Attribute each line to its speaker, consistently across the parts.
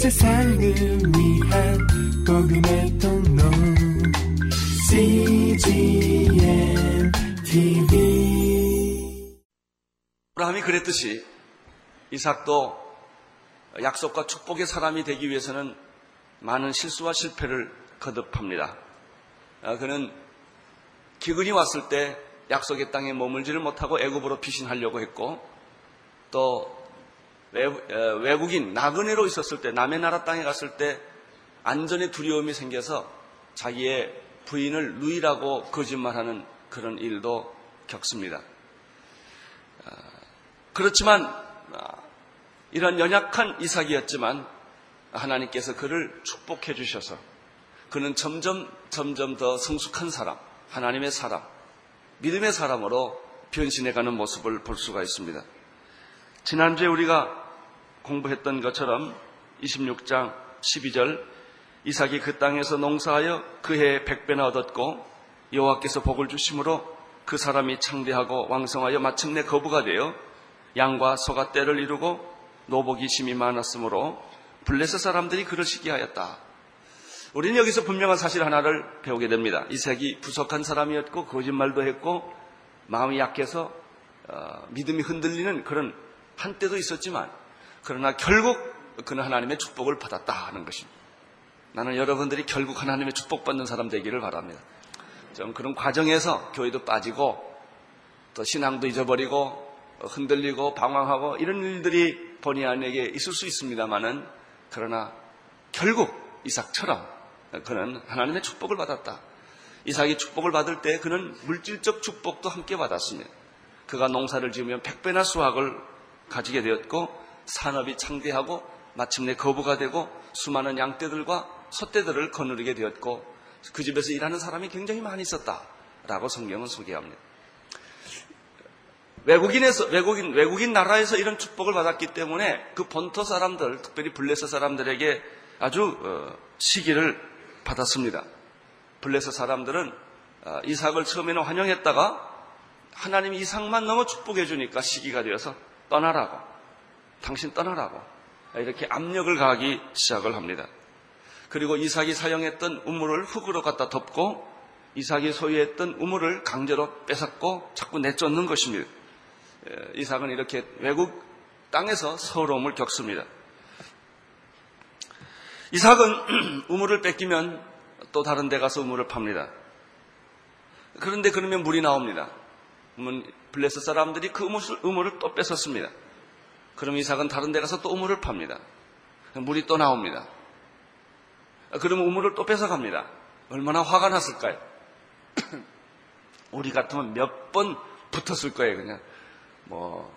Speaker 1: 세상을 위한 복음의 통로 CGM TV
Speaker 2: 아브라함이 그랬듯이 이삭도 약속과 축복의 사람이 되기 위해서는 많은 실수와 실패를 거듭합니다. 아, 그는 기근이 왔을 때 약속의 땅에 머물지를 못하고 애굽으로 피신하려고 했고 또 외국, 인 나그네로 있었을 때 남의 나라 땅에 갔을 때 안전의 두려움이 생겨서 자기의 부인을 누이라고 거짓말하는 그런 일도 겪습니다. 아, 그렇지만 아, 이런 연약한 이삭이었지만 하나님께서 그를 축복해 주셔서 그는 점점 점점 더 성숙한 사람, 하나님의 사람, 믿음의 사람으로 변신해가는 모습을 볼 수가 있습니다. 지난주에 우리가 공부했던 것처럼 26장 12절 이삭이 그 땅에서 농사하여 그해 백배나 얻었고 여호와께서 복을 주심으로 그 사람이 창대하고 왕성하여 마침내 거부가 되어 양과 소가 때를 이루고 노복이 심이 많았으므로 블레셋 사람들이 그를 시기하였다. 우리는 여기서 분명한 사실 하나를 배우게 됩니다. 이삭이 부석한 사람이었고 거짓말도 했고 마음이 약해서 어, 믿음이 흔들리는 그런 한때도 있었지만 그러나 결국 그는 하나님의 축복을 받았다 하는 것입니다. 나는 여러분들이 결국 하나님의 축복받는 사람 되기를 바랍니다. 좀 그런 과정에서 교회도 빠지고 또 신앙도 잊어버리고 흔들리고 방황하고 이런 일들이 본의 아니게 있을 수 있습니다만은 그러나 결국 이삭처럼 그는 하나님의 축복을 받았다. 이삭이 축복을 받을 때 그는 물질적 축복도 함께 받았습니다. 그가 농사를 지으면 백배나 수확을 가지게 되었고 산업이 창대하고 마침내 거부가 되고 수많은 양떼들과 소떼들을 거느리게 되었고 그 집에서 일하는 사람이 굉장히 많이 있었다라고 성경은 소개합니다. 외국인에서 외국인 외국인 나라에서 이런 축복을 받았기 때문에 그 본토 사람들, 특별히 블레셋 사람들에게 아주 어, 시기를 받았습니다. 블레셋 사람들은 어, 이삭을 처음에는 환영했다가 하나님이 이삭만 너무 축복해 주니까 시기가 되어서 떠나라고, 당신 떠나라고 이렇게 압력을 가하기 시작을 합니다. 그리고 이삭이 사용했던 우물을 흙으로 갖다 덮고 이삭이 소유했던 우물을 강제로 뺏었고 자꾸 내쫓는 것입니다. 이삭은 이렇게 외국 땅에서 서러움을 겪습니다. 이삭은 우물을 뺏기면 또 다른 데 가서 우물을 팝니다. 그런데 그러면 물이 나옵니다. 블레스 사람들이 그 우물을 또 뺏었습니다. 그럼 이삭은 다른 데 가서 또 우물을 팝니다. 물이 또 나옵니다. 그러면 우물을 또 뺏어갑니다. 얼마나 화가 났을까요? 우리 같으면 몇 번 붙었을 거예요, 그냥. 뭐,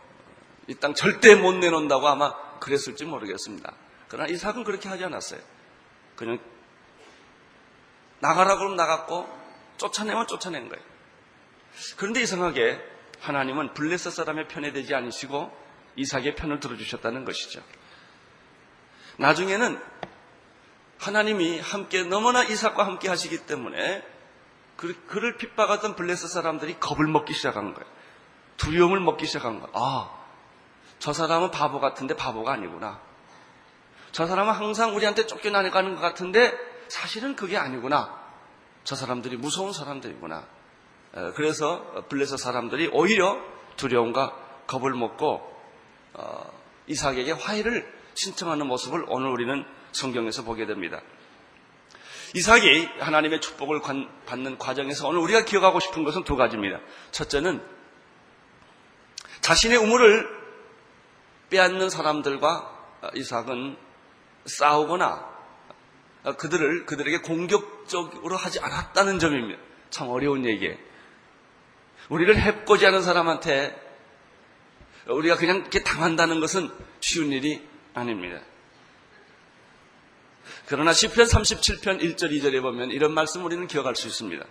Speaker 2: 이 땅 절대 못 내놓는다고 아마 그랬을지 모르겠습니다. 그러나 이삭은 그렇게 하지 않았어요. 그냥 나가라 그러면 나갔고 쫓아내면 쫓아낸 거예요. 그런데 이상하게 하나님은 블레셋 사람의 편에 되지 않으시고 이삭의 편을 들어주셨다는 것이죠. 나중에는 하나님이 함께 너무나 이삭과 함께 하시기 때문에 그를 핍박하던 블레셋 사람들이 겁을 먹기 시작한 거예요. 두려움을 먹기 시작한 거예요. 아, 저 사람은 바보 같은데 바보가 아니구나. 저 사람은 항상 우리한테 쫓겨나가는 것 같은데 사실은 그게 아니구나. 저 사람들이 무서운 사람들이구나. 그래서 블레셋 사람들이 오히려 두려움과 겁을 먹고 어, 이삭에게 화해를 신청하는 모습을 오늘 우리는 성경에서 보게 됩니다. 이삭이 하나님의 축복을 받는 과정에서 오늘 우리가 기억하고 싶은 것은 두 가지입니다. 첫째는 자신의 우물을 빼앗는 사람들과 이삭은 싸우거나 그들을 그들에게 공격적으로 하지 않았다는 점입니다. 참 어려운 얘기예요. 우리를 해코지 하는 사람한테 우리가 그냥 이렇게 당한다는 것은 쉬운 일이 아닙니다. 그러나 시편 37편 1절 2절에 보면 이런 말씀 우리는 기억할 수 있습니다.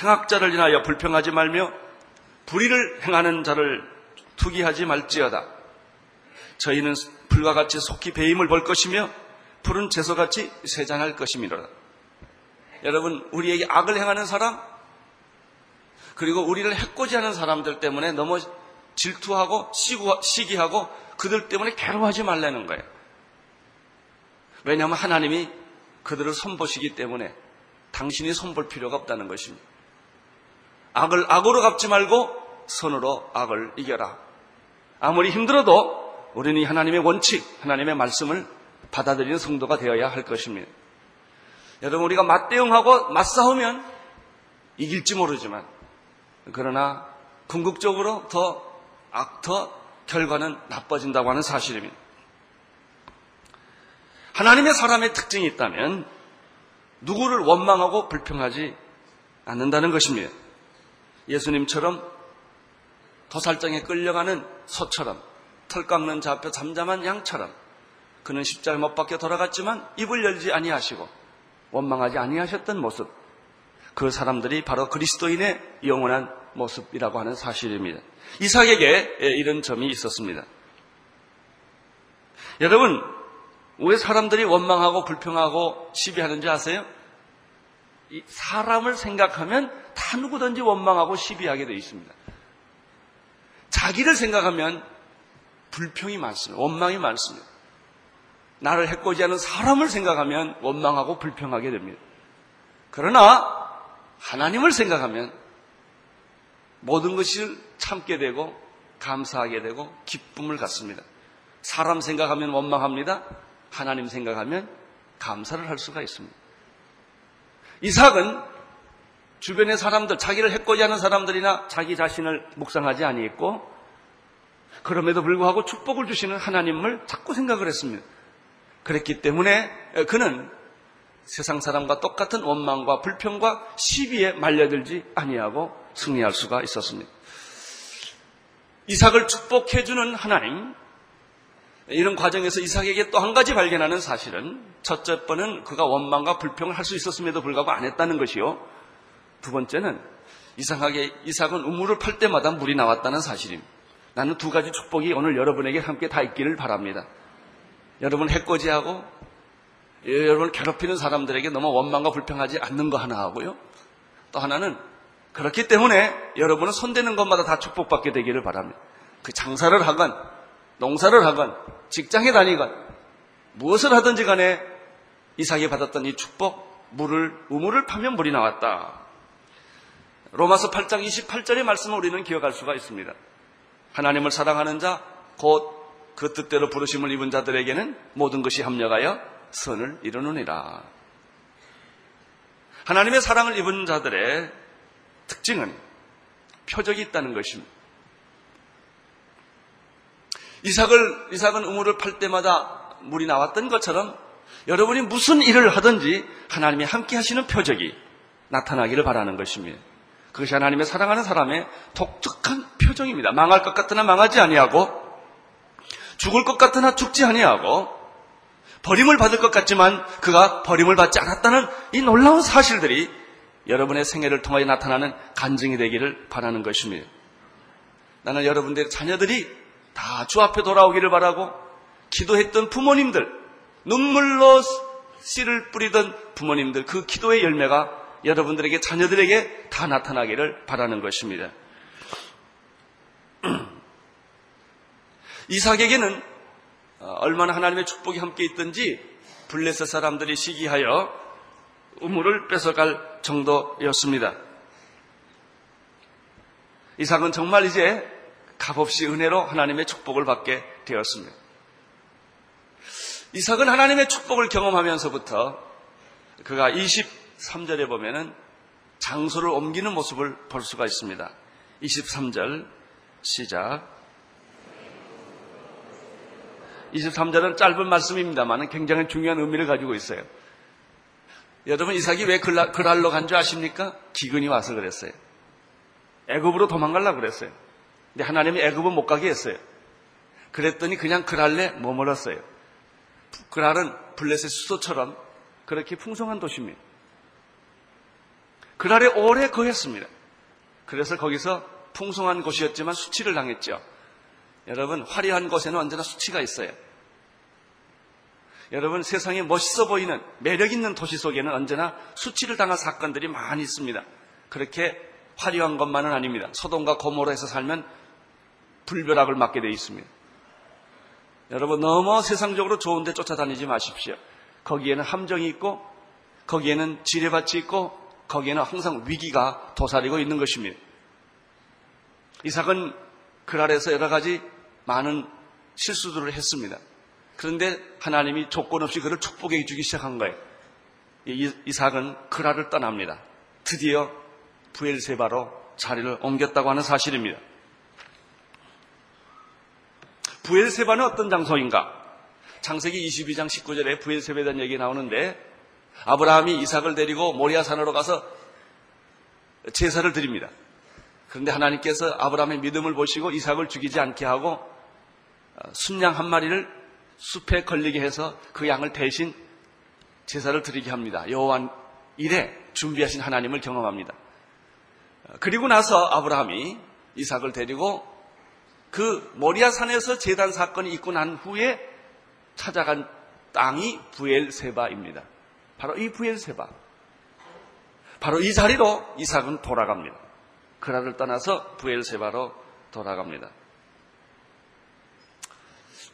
Speaker 2: 행악자를 인하여 불평하지 말며 불의를 행하는 자를 투기하지 말지어다. 저희는 불과 같이 속히 배임을 볼 것이며 푸른 채소같이 세잔할 것이니라. 여러분, 우리에게 악을 행하는 사람, 그리고 우리를 해코지하는 사람들 때문에 너무 질투하고 시기하고 그들 때문에 괴로워하지 말라는 거예요. 왜냐하면 하나님이 그들을 손보시기 때문에 당신이 손볼 필요가 없다는 것입니다. 악을 악으로 갚지 말고 선으로 악을 이겨라. 아무리 힘들어도 우리는 하나님의 원칙, 하나님의 말씀을 받아들이는 성도가 되어야 할 것입니다. 여러분 우리가 맞대응하고 맞싸우면 이길지 모르지만 그러나 궁극적으로 더 악, 더 결과는 나빠진다고 하는 사실입니다. 하나님의 사람의 특징이 있다면 누구를 원망하고 불평하지 않는다는 것입니다. 예수님처럼 도살장에 끌려가는 소처럼 털 깎는 자 앞에 잠잠한 양처럼 그는 십자가에 못 박혀 돌아갔지만 입을 열지 아니하시고 원망하지 아니하셨던 모습 그 사람들이 바로 그리스도인의 영원한 모습이라고 하는 사실입니다. 이삭에게 이런 점이 있었습니다. 여러분 왜 사람들이 원망하고 불평하고 시비하는지 아세요? 사람을 생각하면 다 누구든지 원망하고 시비하게 되어 있습니다. 자기를 생각하면 불평이 많습니다. 원망이 많습니다. 나를 해코지 하는 사람을 생각하면 원망하고 불평하게 됩니다. 그러나 하나님을 생각하면 모든 것을 참게 되고 감사하게 되고 기쁨을 갖습니다. 사람 생각하면 원망합니다. 하나님 생각하면 감사를 할 수가 있습니다. 이삭은 주변의 사람들, 자기를 해코지 하는 사람들이나 자기 자신을 묵상하지 아니했고 그럼에도 불구하고 축복을 주시는 하나님을 자꾸 생각을 했습니다. 그랬기 때문에 그는 세상 사람과 똑같은 원망과 불평과 시비에 말려들지 아니하고 승리할 수가 있었습니다. 이삭을 축복해주는 하나님, 이런 과정에서 이삭에게 또 한 가지 발견하는 사실은 첫째 번은 그가 원망과 불평을 할 수 있었음에도 불구하고 안 했다는 것이요. 두 번째는 이상하게 이삭은 우물을 팔 때마다 물이 나왔다는 사실입니다. 나는 두 가지 축복이 오늘 여러분에게 함께 다 있기를 바랍니다. 여러분 해코지하고 여러분을 괴롭히는 사람들에게 너무 원망과 불평하지 않는 거 하나 하고요. 또 하나는 그렇기 때문에 여러분은 손대는 것마다 다 축복받게 되기를 바랍니다. 그 장사를 하건 농사를 하건 직장에 다니건 무엇을 하든지 간에 이삭이 받았던 이 축복 물을 우물을 파면 물이 나왔다. 로마서 8장 28절의 말씀을 우리는 기억할 수가 있습니다. 하나님을 사랑하는 자, 곧 그 뜻대로 부르심을 입은 자들에게는 모든 것이 합력하여 선을 이루느니라. 하나님의 사랑을 입은 자들의 특징은 표적이 있다는 것입니다. 이삭을, 이삭은 우물을 팔 때마다 물이 나왔던 것처럼 여러분이 무슨 일을 하든지 하나님이 함께 하시는 표적이 나타나기를 바라는 것입니다. 그것이 하나님의 사랑하는 사람의 독특한 표정입니다. 망할 것 같으나 망하지 아니하고 죽을 것 같으나 죽지 아니하고 버림을 받을 것 같지만 그가 버림을 받지 않았다는 이 놀라운 사실들이 여러분의 생애를 통하여 나타나는 간증이 되기를 바라는 것입니다. 나는 여러분들의 자녀들이 다 주 앞에 돌아오기를 바라고 기도했던 부모님들, 눈물로 씨를 뿌리던 부모님들 그 기도의 열매가 여러분들에게 자녀들에게 다 나타나기를 바라는 것입니다. 이삭에게는 어, 얼마나 하나님의 축복이 함께 있든지 블레셋 사람들이 시기하여 우물을 뺏어갈 정도였습니다. 이삭은 정말 이제 값없이 은혜로 하나님의 축복을 받게 되었습니다. 이삭은 하나님의 축복을 경험하면서부터 그가 23절에 보면은 장소를 옮기는 모습을 볼 수가 있습니다. 23절 시작. 23절은 짧은 말씀입니다만 굉장히 중요한 의미를 가지고 있어요. 여러분 이삭이 왜 그랄로 간 줄 아십니까? 기근이 와서 그랬어요. 애굽으로 도망가려고 그랬어요. 근데 하나님이 애굽은 못 가게 했어요. 그랬더니 그냥 그랄에 머물렀어요. 그랄은 블레셋 수도처럼 그렇게 풍성한 도시입니다. 그날에 오래 거했습니다. 그래서 거기서 풍성한 곳이었지만 수치를 당했죠. 여러분, 화려한 곳에는 언제나 수치가 있어요. 여러분, 세상에 멋있어 보이는 매력 있는 도시 속에는 언제나 수치를 당한 사건들이 많이 있습니다. 그렇게 화려한 것만은 아닙니다. 소돔과 고모라에서 살면 불벼락을 맞게 되어 있습니다. 여러분, 너무 세상적으로 좋은데 쫓아다니지 마십시오. 거기에는 함정이 있고 거기에는 지뢰밭이 있고 거기에는 항상 위기가 도사리고 있는 것입니다. 이삭은 그 아래서 여러 가지 많은 실수들을 했습니다. 그런데 하나님이 조건 없이 그를 축복해 주기 시작한 거예요. 이삭은 그라를 떠납니다. 드디어 부엘세바로 자리를 옮겼다고 하는 사실입니다. 부엘세바는 어떤 장소인가? 창세기 22장 19절에 부엘세바에 대한 얘기 나오는데 아브라함이 이삭을 데리고 모리아산으로 가서 제사를 드립니다. 그런데 하나님께서 아브라함의 믿음을 보시고 이삭을 죽이지 않게 하고 어, 순양 한 마리를 숲에 걸리게 해서 그 양을 대신 제사를 드리게 합니다. 여호와 이래 준비하신 하나님을 경험합니다. 어, 그리고 나서 아브라함이 이삭을 데리고 그 모리아 산에서 재단 사건이 있고 난 후에 찾아간 땅이 부엘세바입니다. 바로 이 부엘세바. 바로 이 자리로 이삭은 돌아갑니다. 그라를 떠나서 부엘세바로 돌아갑니다.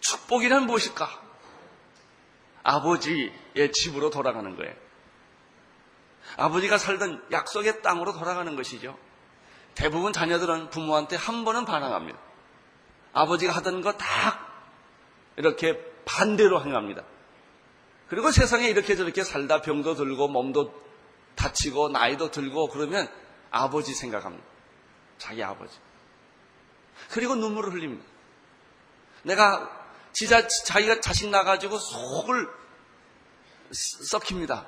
Speaker 2: 축복이란 무엇일까? 아버지의 집으로 돌아가는 거예요. 아버지가 살던 약속의 땅으로 돌아가는 것이죠. 대부분 자녀들은 부모한테 한 번은 반항합니다. 아버지가 하던 거 다 이렇게 반대로 행합니다. 그리고 세상에 이렇게 저렇게 살다 병도 들고 몸도 다치고 나이도 들고 그러면 아버지 생각합니다. 자기 아버지. 그리고 눈물을 흘립니다. 내가 진짜 자기가 자식 나가지고 속을 썩힙니다.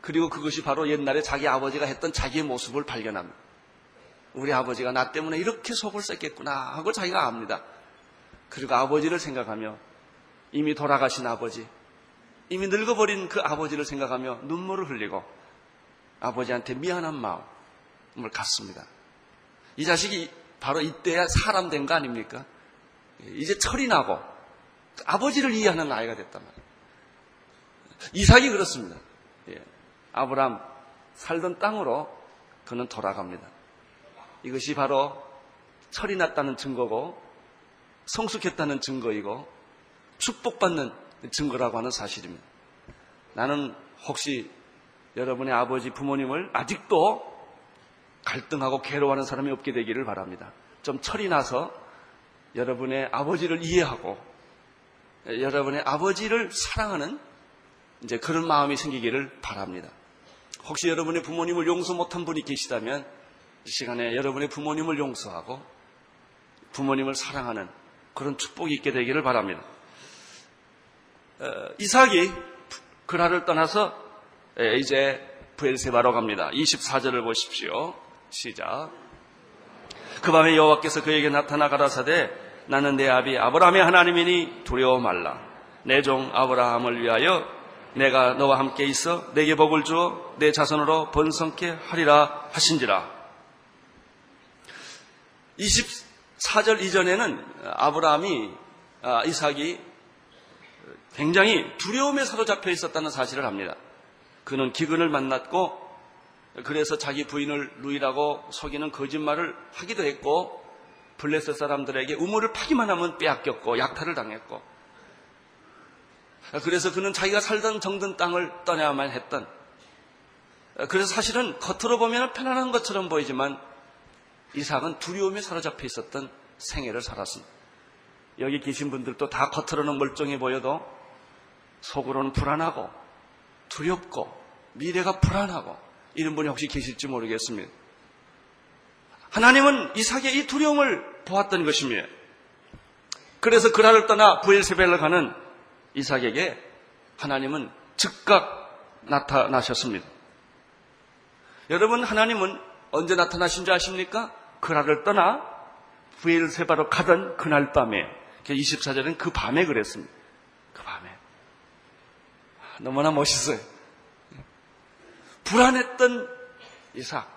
Speaker 2: 그리고 그것이 바로 옛날에 자기 아버지가 했던 자기의 모습을 발견합니다. 우리 아버지가 나 때문에 이렇게 속을 썩겠구나 하고 자기가 압니다. 그리고 아버지를 생각하며 이미 돌아가신 아버지, 이미 늙어버린 그 아버지를 생각하며 눈물을 흘리고 아버지한테 미안한 마음을 갖습니다. 이 자식이 바로 이때야 사람 된 거 아닙니까? 이제 철이 나고 아버지를 이해하는 나이가 됐단 말이에요. 이삭이 그렇습니다. 예. 아브람 살던 땅으로 그는 돌아갑니다. 이것이 바로 철이 났다는 증거고 성숙했다는 증거이고 축복받는 증거라고 하는 사실입니다. 나는 혹시 여러분의 아버지 부모님을 아직도 갈등하고 괴로워하는 사람이 없게 되기를 바랍니다. 좀 철이 나서 여러분의 아버지를 이해하고 여러분의 아버지를 사랑하는 이제 그런 마음이 생기기를 바랍니다. 혹시 여러분의 부모님을 용서 못한 분이 계시다면 이 시간에 여러분의 부모님을 용서하고 부모님을 사랑하는 그런 축복이 있게 되기를 바랍니다. 어, 이삭이 그라를 떠나서 이제 부엘세바로 갑니다. 24절을 보십시오. 시작. 그 밤에 여호와께서 그에게 나타나 가라사대 나는 내 아비 아브라함의 하나님이니 두려워 말라. 내 종 아브라함을 위하여 내가 너와 함께 있어 내게 복을 주어 내 자손으로 번성케 하리라 하신지라. 24절 이전에는 아브라함이 아, 이삭이 굉장히 두려움에 사로잡혀 있었다는 사실을 합니다. 그는 기근을 만났고 그래서 자기 부인을 루이라고 속이는 거짓말을 하기도 했고 블레셋 사람들에게 우물을 파기만 하면 빼앗겼고 약탈을 당했고 그래서 그는 자기가 살던 정든 땅을 떠나야만 했던 그래서 사실은 겉으로 보면 편안한 것처럼 보이지만 이삭은 두려움에 사로잡혀 있었던 생애를 살았습니다. 여기 계신 분들도 다 겉으로는 멀쩡해 보여도 속으로는 불안하고 두렵고 미래가 불안하고 이런 분이 혹시 계실지 모르겠습니다. 하나님은 이삭의 이 두려움을 보았던 것입니다. 그래서 그날을 떠나 부엘세벨을 가는 이삭에게 하나님은 즉각 나타나셨습니다. 여러분 하나님은 언제 나타나신 줄 아십니까? 그날을 떠나 부엘세바로 가던 그날 밤에 24절은 그 밤에 그랬습니다. 그 밤에 너무나 멋있어요. 불안했던 이삭.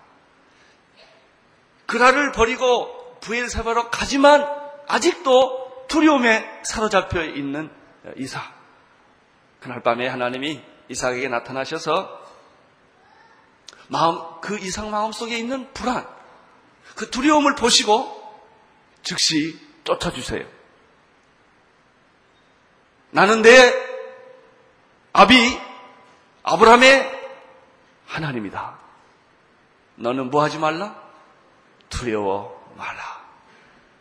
Speaker 2: 그라를 버리고 부엘사바로 가지만 아직도 두려움에 사로잡혀 있는 이삭. 그날 밤에 하나님이 이삭에게 나타나셔서 마음, 그 이삭 마음 속에 있는 불안, 그 두려움을 보시고 즉시 쫓아주세요. 나는 내 아비 아브라함의 하나님이다. 너는 뭐 하지 말라? 두려워 말라.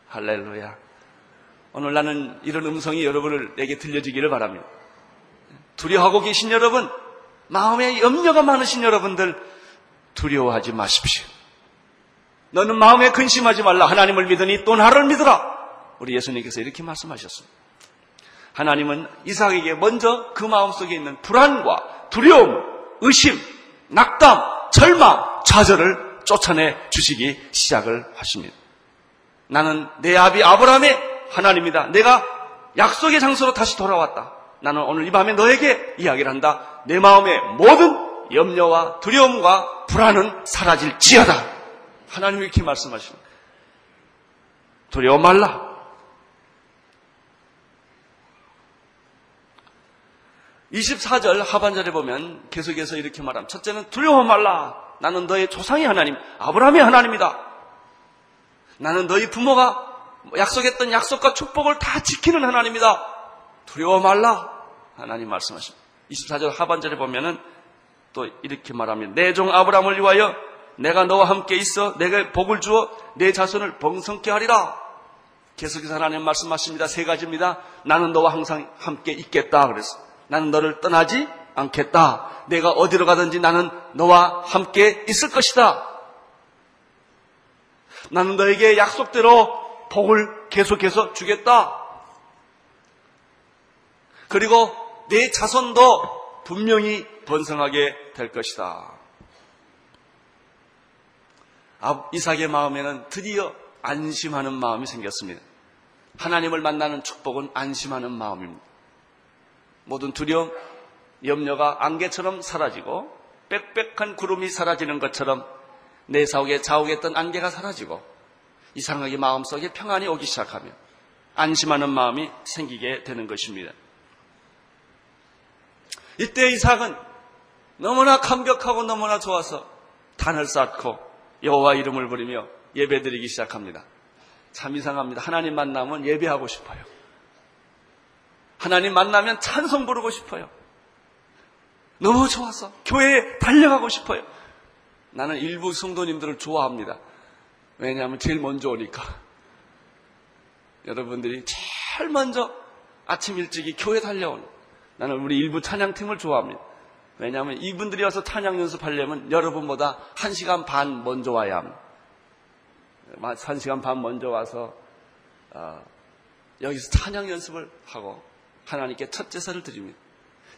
Speaker 2: 할렐루야. 오늘 나는 이런 음성이 여러분을 내게 들려지기를 바랍니다. 두려워하고 계신 여러분, 마음에 염려가 많으신 여러분들, 두려워하지 마십시오. 너는 마음에 근심하지 말라. 하나님을 믿으니 또 나를 믿으라. 우리 예수님께서 이렇게 말씀하셨습니다. 하나님은 이삭에게 먼저 그 마음속에 있는 불안과 두려움, 의심, 낙담, 절망, 좌절을 쫓아내 주시기 시작을 하십니다. 나는 내 아비 아브라함의 하나님이다. 내가 약속의 장소로 다시 돌아왔다. 나는 오늘 이 밤에 너에게 이야기를 한다. 내 마음의 모든 염려와 두려움과 불안은 사라질지어다. 하나님이 이렇게 말씀하십니다. 두려워 말라. 24절 하반절에 보면 계속해서 이렇게 말함. 첫째는 두려워 말라. 나는 너의 조상의 하나님, 아브라함의 하나님이다. 나는 너희 부모가 약속했던 약속과 축복을 다 지키는 하나님이다. 두려워 말라. 하나님 말씀하십니다. 24절 하반절에 보면은 또 이렇게 말하면 내종 아브라함을 위하여 내가 너와 함께 있어 내가 복을 주어 내 자손을 번성케 하리라. 계속해서 하나님 말씀하십니다. 세 가지입니다. 나는 너와 항상 함께 있겠다. 그래서 나는 너를 떠나지 않겠다. 내가 어디로 가든지 나는 너와 함께 있을 것이다. 나는 너에게 약속대로 복을 계속해서 주겠다. 그리고 내 자손도 분명히 번성하게 될 것이다. 아, 이삭의 마음에는 드디어 안심하는 마음이 생겼습니다. 하나님을 만나는 축복은 안심하는 마음입니다. 모든 두려움, 염려가 안개처럼 사라지고 빽빽한 구름이 사라지는 것처럼 내 사옥에 자욱했던 안개가 사라지고 이상하게 마음속에 평안이 오기 시작하며 안심하는 마음이 생기게 되는 것입니다. 이때 이삭은 너무나 감격하고 너무나 좋아서 단을 쌓고 여호와 이름을 부리며 예배드리기 시작합니다. 참 이상합니다. 하나님 만나면 예배하고 싶어요. 하나님 만나면 찬송 부르고 싶어요. 너무 좋아서 교회에 달려가고 싶어요. 나는 일부 성도님들을 좋아합니다. 왜냐하면 제일 먼저 오니까. 여러분들이 제일 먼저 아침 일찍이 교회 달려오는 나는 우리 일부 찬양팀을 좋아합니다. 왜냐하면 이분들이 와서 찬양 연습하려면 여러분보다 한 시간 반 먼저 와야 합니다. 한 시간 반 먼저 와서 어, 여기서 찬양 연습을 하고 하나님께 첫 제사를 드립니다.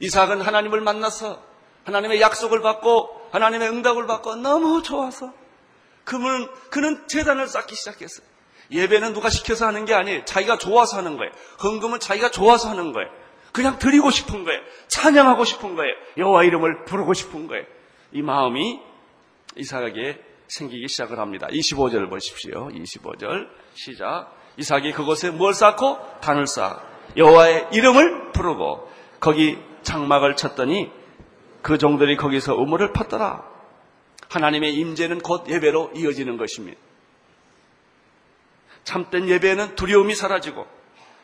Speaker 2: 이삭은 하나님을 만나서 하나님의 약속을 받고 하나님의 응답을 받고 너무 좋아서 그는 그는 재단을 쌓기 시작했어요. 예배는 누가 시켜서 하는 게 아니에요. 자기가 좋아서 하는 거예요. 헌금은 자기가 좋아서 하는 거예요. 그냥 드리고 싶은 거예요. 찬양하고 싶은 거예요. 여호와 이름을 부르고 싶은 거예요. 이 마음이 이삭에게 생기기 시작을 합니다. 25절 보십시오. 25절 시작. 이삭이 그곳에 뭘 쌓고 단을 쌓아 여호와의 이름을 부르고 거기 장막을 쳤더니 그 종들이 거기서 우물을 팠더라. 하나님의 임재는 곧 예배로 이어지는 것입니다. 참된 예배는 두려움이 사라지고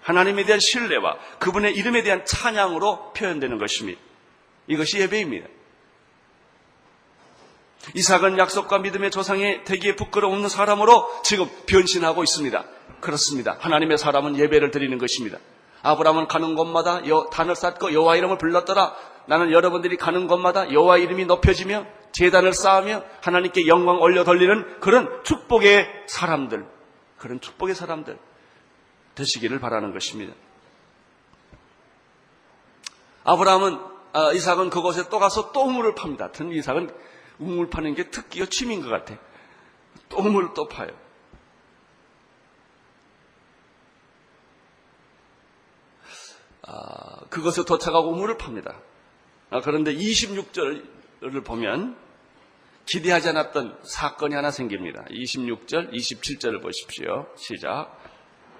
Speaker 2: 하나님에 대한 신뢰와 그분의 이름에 대한 찬양으로 표현되는 것입니다. 이것이 예배입니다. 이삭은 약속과 믿음의 조상의 대기에 부끄러움없는 사람으로 지금 변신하고 있습니다. 그렇습니다. 하나님의 사람은 예배를 드리는 것입니다. 아브라함은 가는 곳마다 단을 쌓고 여호와 이름을 불렀더라. 나는 여러분들이 가는 곳마다 여호와 이름이 높여지며 재단을 쌓으며 하나님께 영광 올려 돌리는 그런 축복의 사람들, 그런 축복의 사람들 되시기를 바라는 것입니다. 아브라함은 아, 이삭은 그곳에 또 가서 또 우물을 팝니다. 든 이삭은 우물 파는 게 특기가 취미인 것 같아. 또 우물을 또 파요. 그것에 도착하고 우물을 팝니다. 아, 그런데 26절을 보면 기대하지 않았던 사건이 하나 생깁니다. 26절, 27절을 보십시오. 시작.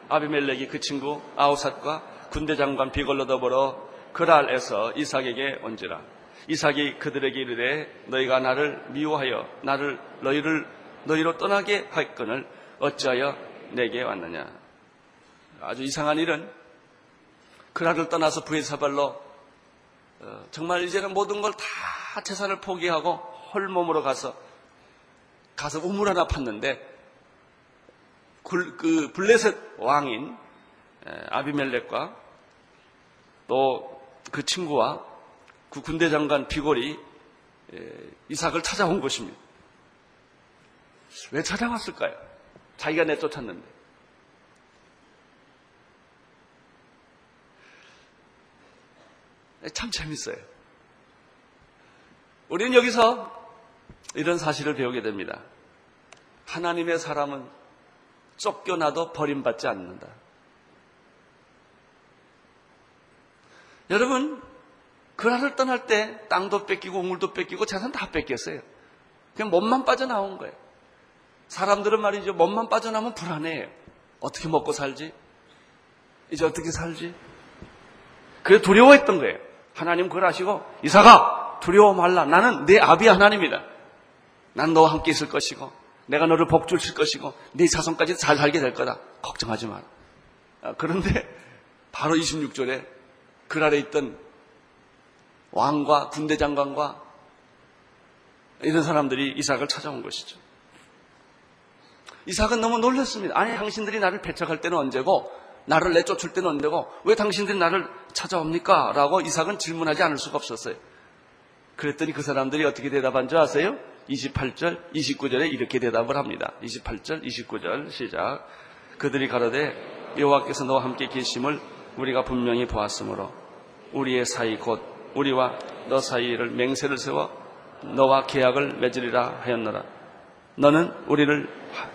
Speaker 2: 아비멜렉이 그 친구 아우삿과 군대 장관 비걸로 더불어 그랄에서 이삭에게 온지라. 이삭이 그들에게 이르되 너희가 나를 미워하여 나를 너희를 너희로 떠나게 할 건을 어찌하여 내게 왔느냐. 아주 이상한 일은 그랄을 떠나서 부에사발로 어, 정말 이제는 모든 걸 다 재산을 포기하고 홀몸으로 가서 가서 우물 하나 팠는데 굴- 그 블레셋 왕인 에, 아비멜렉과 또 그 친구와 그 군대 장관 비골이 에, 이삭을 찾아온 것입니다. 왜 찾아왔을까요? 자기가 내쫓았는데. 참 재밌어요. 우리는 여기서 이런 사실을 배우게 됩니다. 하나님의 사람은 쫓겨나도 버림받지 않는다. 여러분, 그 나라를 떠날 때 땅도 뺏기고 우물도 뺏기고 재산 다 뺏겼어요. 그냥 몸만 빠져나온 거예요. 사람들은 말이죠. 몸만 빠져나오면 불안해요. 어떻게 먹고 살지? 이제 어떻게 살지? 그래 두려워했던 거예요. 하나님 그걸 아시고 이사가 두려워 말라. 나는 내 아비 하나님이다. 난 너와 함께 있을 것이고 내가 너를 복주실 것이고 네 자손까지 잘 살게 될 거다. 걱정하지 마라. 아, 그런데 바로 26절에 그 아래 있던 왕과 군대 장관과 이런 사람들이 이삭을 찾아온 것이죠. 이삭은 너무 놀랐습니다. 아니 당신들이 나를 배척할 때는 언제고 나를 내쫓을 때는 언제고 왜 당신들이 나를 찾아옵니까? 라고 이삭은 질문하지 않을 수가 없었어요. 그랬더니 그 사람들이 어떻게 대답한 줄 아세요? 28절, 29절에 이렇게 대답을 합니다. 28절, 29절 시작. 그들이 가로되 여호와께서 너와 함께 계심을 우리가 분명히 보았으므로 우리의 사이 곧 우리와 너 사이를 맹세를 세워 너와 계약을 맺으리라 하였노라. 너는 우리를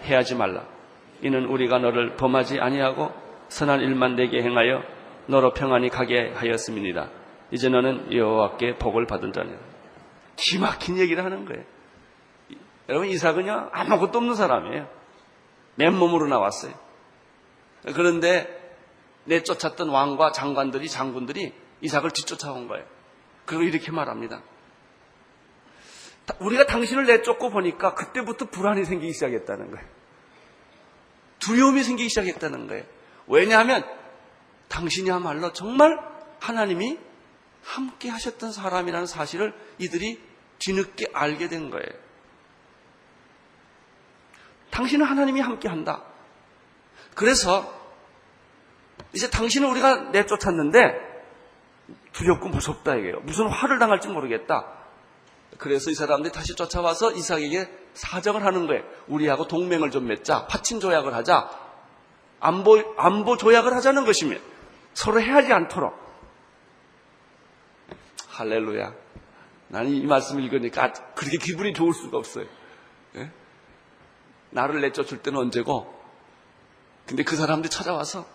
Speaker 2: 해하지 말라. 이는 우리가 너를 범하지 아니하고 선한 일만 내게 행하여 너로 평안히 가게 하였음이니라. 이제 너는 여호와께 복을 받은 자니라. 기막힌 얘기를 하는 거예요. 여러분 이삭은요 아무것도 없는 사람이에요. 맨몸으로 나왔어요. 그런데 내쫓았던 왕과 장관들이 장군들이 이삭을 뒤쫓아온 거예요. 그리고 이렇게 말합니다. 우리가 당신을 내쫓고 보니까 그때부터 불안이 생기기 시작했다는 거예요. 두려움이 생기기 시작했다는 거예요. 왜냐하면 당신이야말로 정말 하나님이 함께 하셨던 사람이라는 사실을 이들이 뒤늦게 알게 된 거예요. 당신은 하나님이 함께 한다. 그래서 이제 당신을 우리가 내쫓았는데 두렵고 무섭다 이게요. 무슨 화를 당할지 모르겠다. 그래서 이 사람들이 다시 쫓아와서 이삭에게 사정을 하는 거예요. 우리하고 동맹을 좀 맺자. 파친 조약을 하자. 안보, 안보 조약을 하자는 것이며 서로 해하지 않도록. 할렐루야. 나는 이 말씀을 읽으니까 그렇게 기분이 좋을 수가 없어요. 예? 나를 내쫓을 때는 언제고. 근데 그 사람들이 찾아와서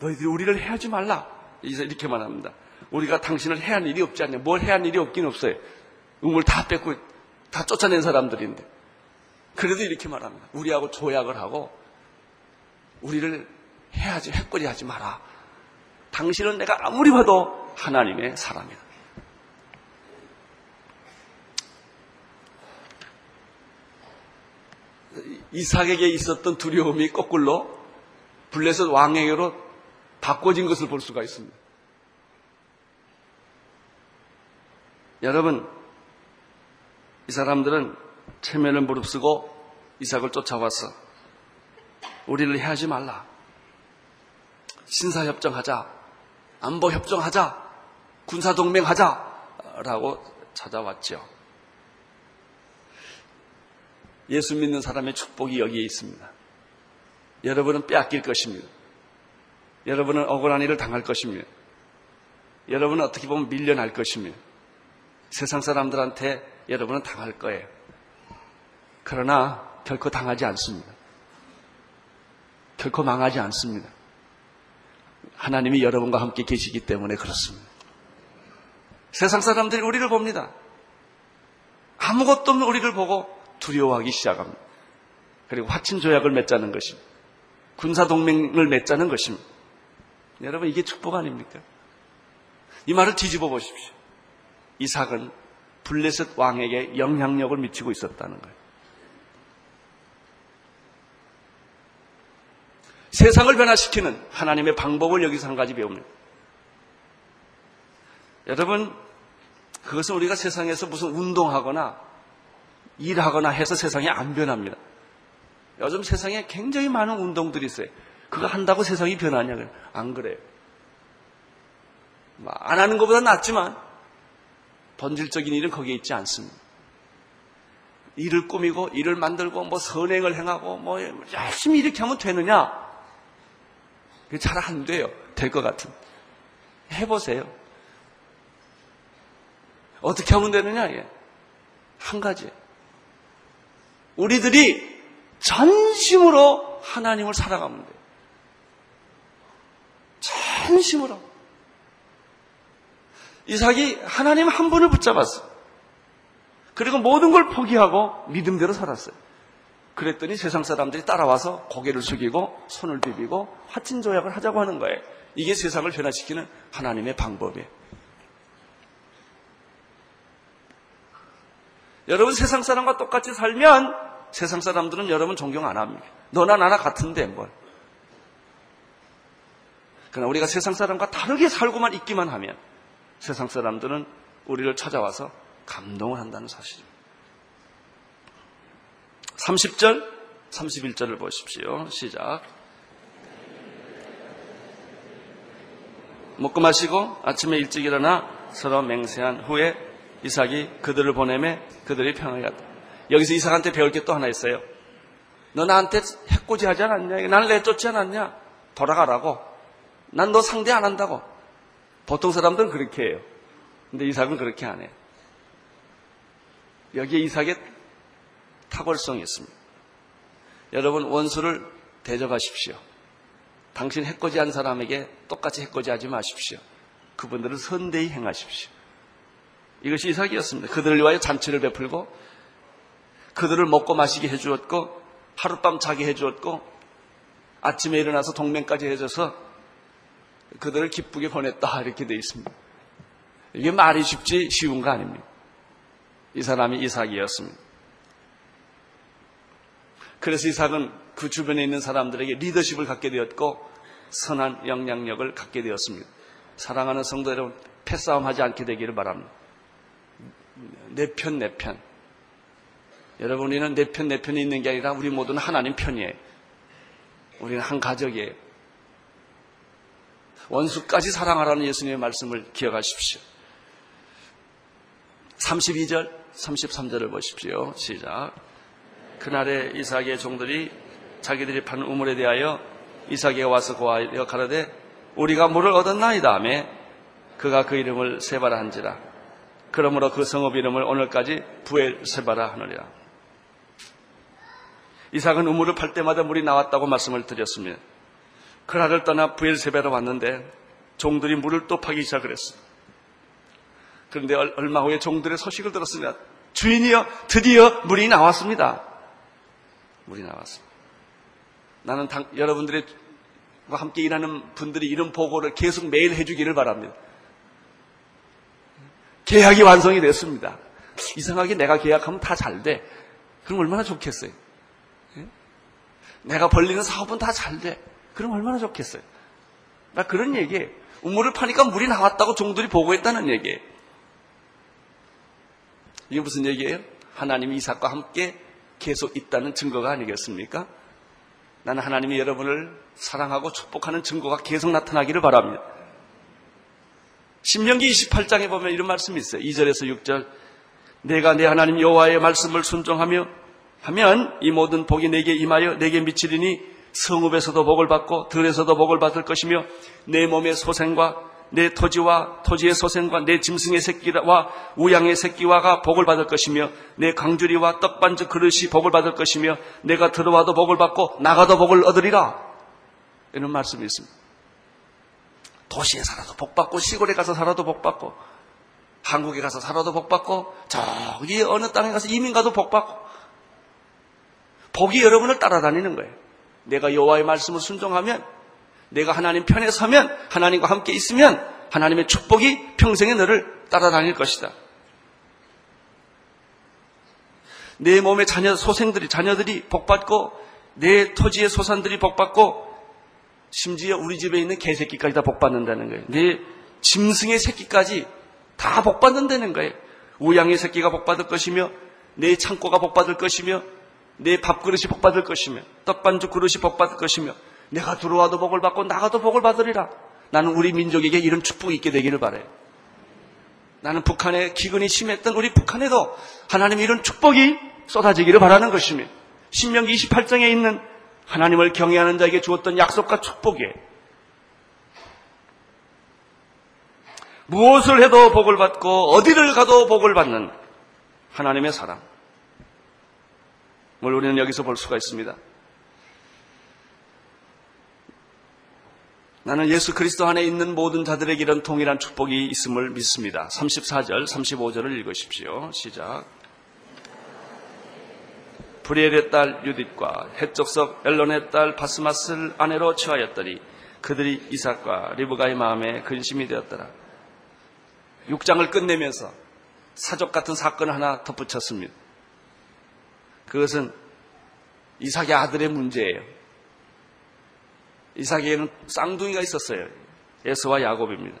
Speaker 2: 너희들이 우리를 해하지 말라. 이렇게만 합니다. 우리가 당신을 해한 일이 없지 않냐. 뭘 해한 일이 없긴 없어요. 우물 다 뺏고 다 쫓아낸 사람들인데. 그래도 이렇게 말합니다. 우리하고 조약을 하고 우리를 해야지 헷거리 하지 마라. 당신은 내가 아무리 봐도 하나님의 사람이다. 이삭에게 있었던 두려움이 거꾸로 블레셋 왕에게로 바꿔진 것을 볼 수가 있습니다. 여러분, 이 사람들은 체면을 무릅쓰고 이삭을 쫓아와서 우리를 해하지 말라. 신사협정하자. 안보협정하자. 군사동맹하자. 라고 찾아왔죠. 예수 믿는 사람의 축복이 여기에 있습니다. 여러분은 빼앗길 것입니다. 여러분은 억울한 일을 당할 것입니다. 여러분은 어떻게 보면 밀려날 것입니다. 세상 사람들한테 여러분은 당할 거예요. 그러나 결코 당하지 않습니다. 결코 망하지 않습니다. 하나님이 여러분과 함께 계시기 때문에 그렇습니다. 세상 사람들이 우리를 봅니다. 아무것도 없는 우리를 보고 두려워하기 시작합니다. 그리고 화친 조약을 맺자는 것입니다. 군사 동맹을 맺자는 것입니다. 여러분 이게 축복 아닙니까? 이 말을 뒤집어 보십시오. 이삭은 블레셋 왕에게 영향력을 미치고 있었다는 거예요. 세상을 변화시키는 하나님의 방법을 여기서 한 가지 배웁니다. 여러분, 그것은 우리가 세상에서 무슨 운동하거나 일하거나 해서 세상이 안 변합니다. 요즘 세상에 굉장히 많은 운동들이 있어요. 그거 한다고 세상이 변하냐? 안 그래요. 뭐안 하는 것보다 낫지만 본질적인 일은 거기에 있지 않습니다. 일을 꾸미고 일을 만들고 뭐 선행을 행하고 뭐 열심히 이렇게 하면 되느냐? 잘 안 돼요. 될 것 같은. 해보세요. 어떻게 하면 되느냐? 예. 한 가지. 우리들이 전심으로 하나님을 사랑하면 돼요. 전심으로. 이삭이 하나님 한 분을 붙잡았어. 그리고 모든 걸 포기하고 믿음대로 살았어요. 그랬더니 세상 사람들이 따라와서 고개를 숙이고 손을 비비고 화친 조약을 하자고 하는 거예요. 이게 세상을 변화시키는 하나님의 방법이에요. 여러분 세상 사람과 똑같이 살면 세상 사람들은 여러분 존경 안 합니다. 너나 나나 같은데 뭘. 그러나 우리가 세상 사람과 다르게 살고만 있기만 하면 세상 사람들은 우리를 찾아와서 감동을 한다는 사실입니다. 30절, 31절을 보십시오. 시작. 먹고 마시고 아침에 일찍 일어나 서로 맹세한 후에 이삭이 그들을 보내매 그들이 갔다. 여기서 이삭한테 배울 게 또 하나 있어요. 너 나한테 해코지 하지 않았냐? 나를 내쫓지 않았냐? 돌아가라고. 난 너 상대 안 한다고. 보통 사람들은 그렇게 해요. 근데 이삭은 그렇게 안 해요. 여기에 이삭의 탁월성이 있습니다. 여러분 원수를 대접하십시오. 당신 해코지한 사람에게 똑같이 해코지하지 마십시오. 그분들은 선대히 행하십시오. 이것이 이삭이었습니다. 그들을 위하여 잔치를 베풀고 그들을 먹고 마시게 해주었고 하룻밤 자게 해주었고 아침에 일어나서 동맹까지 해줘서 그들을 기쁘게 보냈다 이렇게 되어 있습니다. 이게 말이 쉽지 쉬운 거 아닙니까? 이 사람이 이삭이었습니다. 그래서 이삭은 그 주변에 있는 사람들에게 리더십을 갖게 되었고 선한 영향력을 갖게 되었습니다. 사랑하는 성도 여러분, 패싸움 하지 않게 되기를 바랍니다. 내 편, 내 편. 여러분, 우리는 내 편, 내 편이 있는 게 아니라 우리 모두는 하나님 편이에요. 우리는 한 가족이에요. 원수까지 사랑하라는 예수님의 말씀을 기억하십시오. 32절, 33절을 보십시오. 시작. 그날에 이삭의 종들이 자기들이 판 우물에 대하여 이삭에게 와서 고하여 가라되 우리가 물을 얻었나이다 하며 그가 그 이름을 세바라 한지라. 그러므로 그 성읍 이름을 오늘까지 부엘 세바라 하느니라. 이삭은 우물을 팔 때마다 물이 나왔다고 말씀을 드렸습니다. 그날을 떠나 부엘 세바로 왔는데 종들이 물을 또 파기 시작을 했어요. 그런데 얼마 후에 종들의 소식을 들었습니다. 주인이여 드디어 물이 나왔습니다. 물이 나왔습니다. 나는 당, 여러분들의 함께 일하는 분들이 이런 보고를 계속 매일 해주기를 바랍니다. 계약이 완성이 됐습니다. 이상하게 내가 계약하면 다 잘 돼. 그럼 얼마나 좋겠어요. 예? 내가 벌리는 사업은 다 잘 돼. 그럼 얼마나 좋겠어요. 나 그런 얘기에 우물을 파니까 물이 나왔다고 종들이 보고했다는 얘기예요. 이게 무슨 얘기예요? 하나님이 이삭과 함께 계속 있다는 증거가 아니겠습니까? 나는 하나님이 여러분을 사랑하고 축복하는 증거가 계속 나타나기를 바랍니다. 신명기 28장에 보면 이런 말씀이 있어요. 2절에서 6절. 내가 내 하나님 여호와의 말씀을 순종하며 하면 이 모든 복이 내게 임하여 내게 미치리니 성읍에서도 복을 받고 들에서도 복을 받을 것이며 내 몸의 소생과 내 토지와 토지의 소생과 내 짐승의 새끼와 우양의 새끼와가 복을 받을 것이며 내 강주리와 떡반죽 그릇이 복을 받을 것이며 내가 들어와도 복을 받고 나가도 복을 얻으리라 이런 말씀이 있습니다. 도시에 살아도 복 받고 시골에 가서 살아도 복 받고 한국에 가서 살아도 복 받고 저기 어느 땅에 가서 이민 가도 복 받고 복이 여러분을 따라다니는 거예요. 내가 여호와의 말씀을 순종하면 내가 하나님 편에 서면 하나님과 함께 있으면 하나님의 축복이 평생에 너를 따라다닐 것이다. 내 몸의 자녀 소생들이 자녀들이 복받고 내 토지의 소산들이 복받고 심지어 우리 집에 있는 개새끼까지 다 복받는다는 거예요. 내 짐승의 새끼까지 다 복받는다는 거예요. 우양의 새끼가 복받을 것이며 내 창고가 복받을 것이며 내 밥그릇이 복받을 것이며 떡반죽 그릇이 복받을 것이며 내가 들어와도 복을 받고 나가도 복을 받으리라. 나는 우리 민족에게 이런 축복이 있게 되기를 바래요. 나는 북한에 기근이 심했던 우리 북한에도 하나님 이런 축복이 쏟아지기를 바라는 것이며 신명기 28장에 있는 하나님을 경외하는 자에게 주었던 약속과 축복에 무엇을 해도 복을 받고 어디를 가도 복을 받는 하나님의 사랑. 뭘 우리는 여기서 볼 수가 있습니다. 나는 예수 그리스도 안에 있는 모든 자들에게 이런 동일한 축복이 있음을 믿습니다. 34절, 35절을 읽으십시오. 시작. 브리엘의 딸 유딧과 해적석 엘론의 딸 바스마스를 아내로 취하였더니 그들이 이삭과 리브가의 마음에 근심이 되었더라. 6장을 끝내면서 사족 같은 사건을 하나 덧붙였습니다. 그것은 이삭의 아들의 문제예요. 이삭에게는 쌍둥이가 있었어요. 에서와 야곱입니다.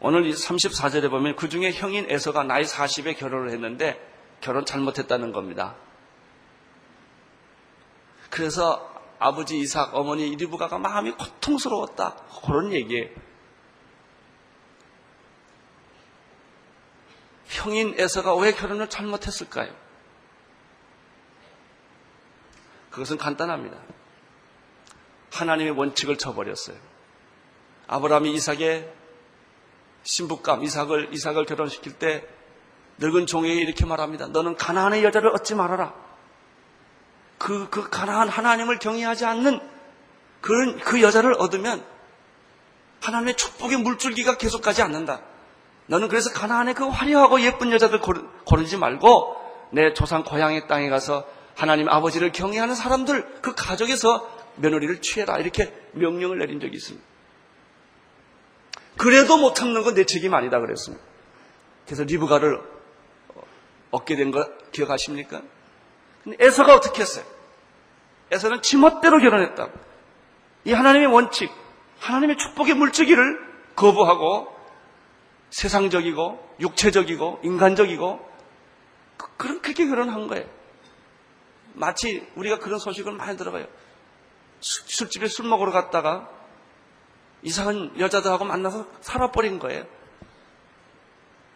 Speaker 2: 오늘 34절에 보면 그 중에 형인 에서가 나이 40에 결혼을 했는데 결혼 잘못했다는 겁니다. 그래서 아버지 이삭, 어머니 리브가가 마음이 고통스러웠다. 그런 얘기예요. 형인 에서가 왜 결혼을 잘못했을까요? 그것은 간단합니다. 하나님의 원칙을 쳐버렸어요. 아브라함이 이삭의 신부감 이삭을 이삭을 결혼시킬 때 늙은 종에게 이렇게 말합니다. 너는 가나안의 여자를 얻지 말아라. 그, 그 가나안 하나님을 경외하지 않는 그, 그 여자를 얻으면 하나님의 축복의 물줄기가 계속 가지 않는다. 너는 그래서 가나안의 그 화려하고 예쁜 여자들 고르지 말고 내 조상 고향의 땅에 가서 하나님 아버지를 경외하는 사람들 그 가족에서 며느리를 취해라 이렇게 명령을 내린 적이 있습니다. 그래도 못 참는 건 내 책임 아니다 그랬습니다. 그래서 리브가를 얻게 된 거 기억하십니까? 근데 에서가 어떻게 했어요? 에서는 지멋대로 결혼했다. 이 하나님의 원칙, 하나님의 축복의 물주기를 거부하고 세상적이고 육체적이고 인간적이고 그, 그런 그렇게 결혼한 거예요. 마치 우리가 그런 소식을 많이 들어봐요. 술집에 술 먹으러 갔다가 이상한 여자들하고 만나서 살아버린 거예요.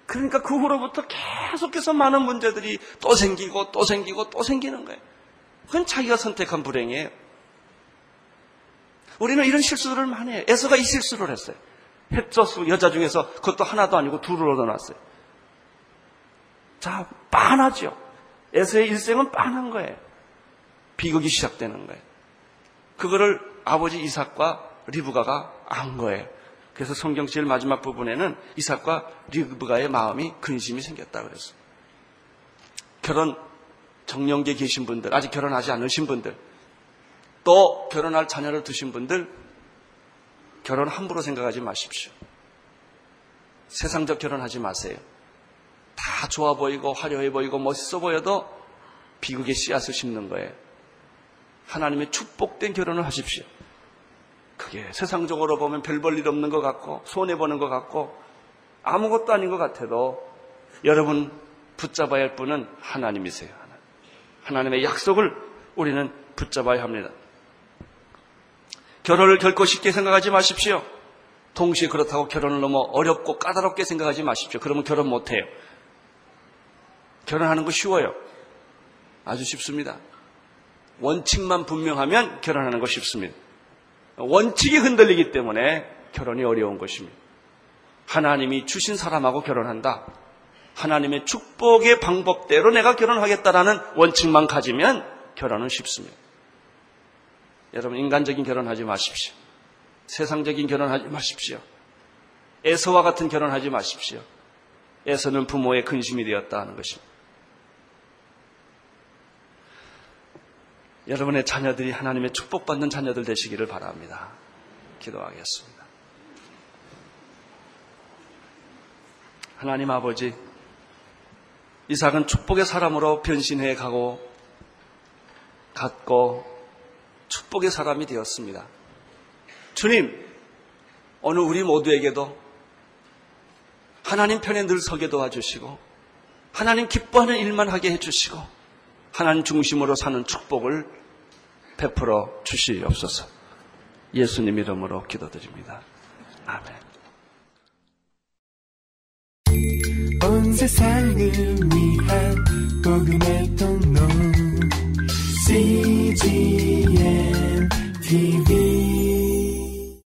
Speaker 2: 그러니까 그 후로부터 계속해서 많은 문제들이 또 생기고 또 생기고 또 생기는 거예요. 그건 자기가 선택한 불행이에요. 우리는 이런 실수들을 많이 해요. 에서가 이 실수를 했어요. 핵저수 여자 중에서 그것도 하나도 아니고 둘을 얻어놨어요. 자, 빤하죠. 에서의 일생은 빤한 거예요. 비극이 시작되는 거예요. 그거를 아버지 이삭과 리브가가 안 거예요. 그래서 성경 제일 마지막 부분에는 이삭과 리브가의 마음이 근심이 생겼다 그랬어요. 결혼 정년기에 계신 분들, 아직 결혼하지 않으신 분들, 또 결혼할 자녀를 두신 분들, 결혼 함부로 생각하지 마십시오. 세상적 결혼하지 마세요. 다 좋아 보이고 화려해 보이고 멋있어 보여도 비극의 씨앗을 심는 거예요. 하나님의 축복된 결혼을 하십시오. 그게 세상적으로 보면 별 볼 일 없는 것 같고 손해보는 것 같고 아무것도 아닌 것 같아도 여러분 붙잡아야 할 분은 하나님이세요. 하나님의 약속을 우리는 붙잡아야 합니다. 결혼을 결코 쉽게 생각하지 마십시오. 동시에 그렇다고 결혼을 너무 어렵고 까다롭게 생각하지 마십시오. 그러면 결혼 못해요. 결혼하는 거 쉬워요. 아주 쉽습니다. 원칙만 분명하면 결혼하는 거 쉽습니다. 원칙이 흔들리기 때문에 결혼이 어려운 것입니다. 하나님이 주신 사람하고 결혼한다. 하나님의 축복의 방법대로 내가 결혼하겠다라는 원칙만 가지면 결혼은 쉽습니다. 여러분 인간적인 결혼하지 마십시오. 세상적인 결혼하지 마십시오. 에서와 같은 결혼하지 마십시오. 에서는 부모의 근심이 되었다 하는 것입니다. 여러분의 자녀들이 하나님의 축복받는 자녀들 되시기를 바랍니다. 기도하겠습니다. 하나님 아버지, 이삭은 축복의 사람으로 변신해 가고, 갔고, 축복의 사람이 되었습니다. 주님, 오늘 우리 모두에게도 하나님 편에 늘 서게 도와주시고 하나님 기뻐하는 일만 하게 해주시고 하나님 중심으로 사는 축복을 베풀어 주시옵소서. 예수님 이름으로 기도드립니다. 아멘.
Speaker 1: 온 세상을 위한 복음의 통로 CGM TV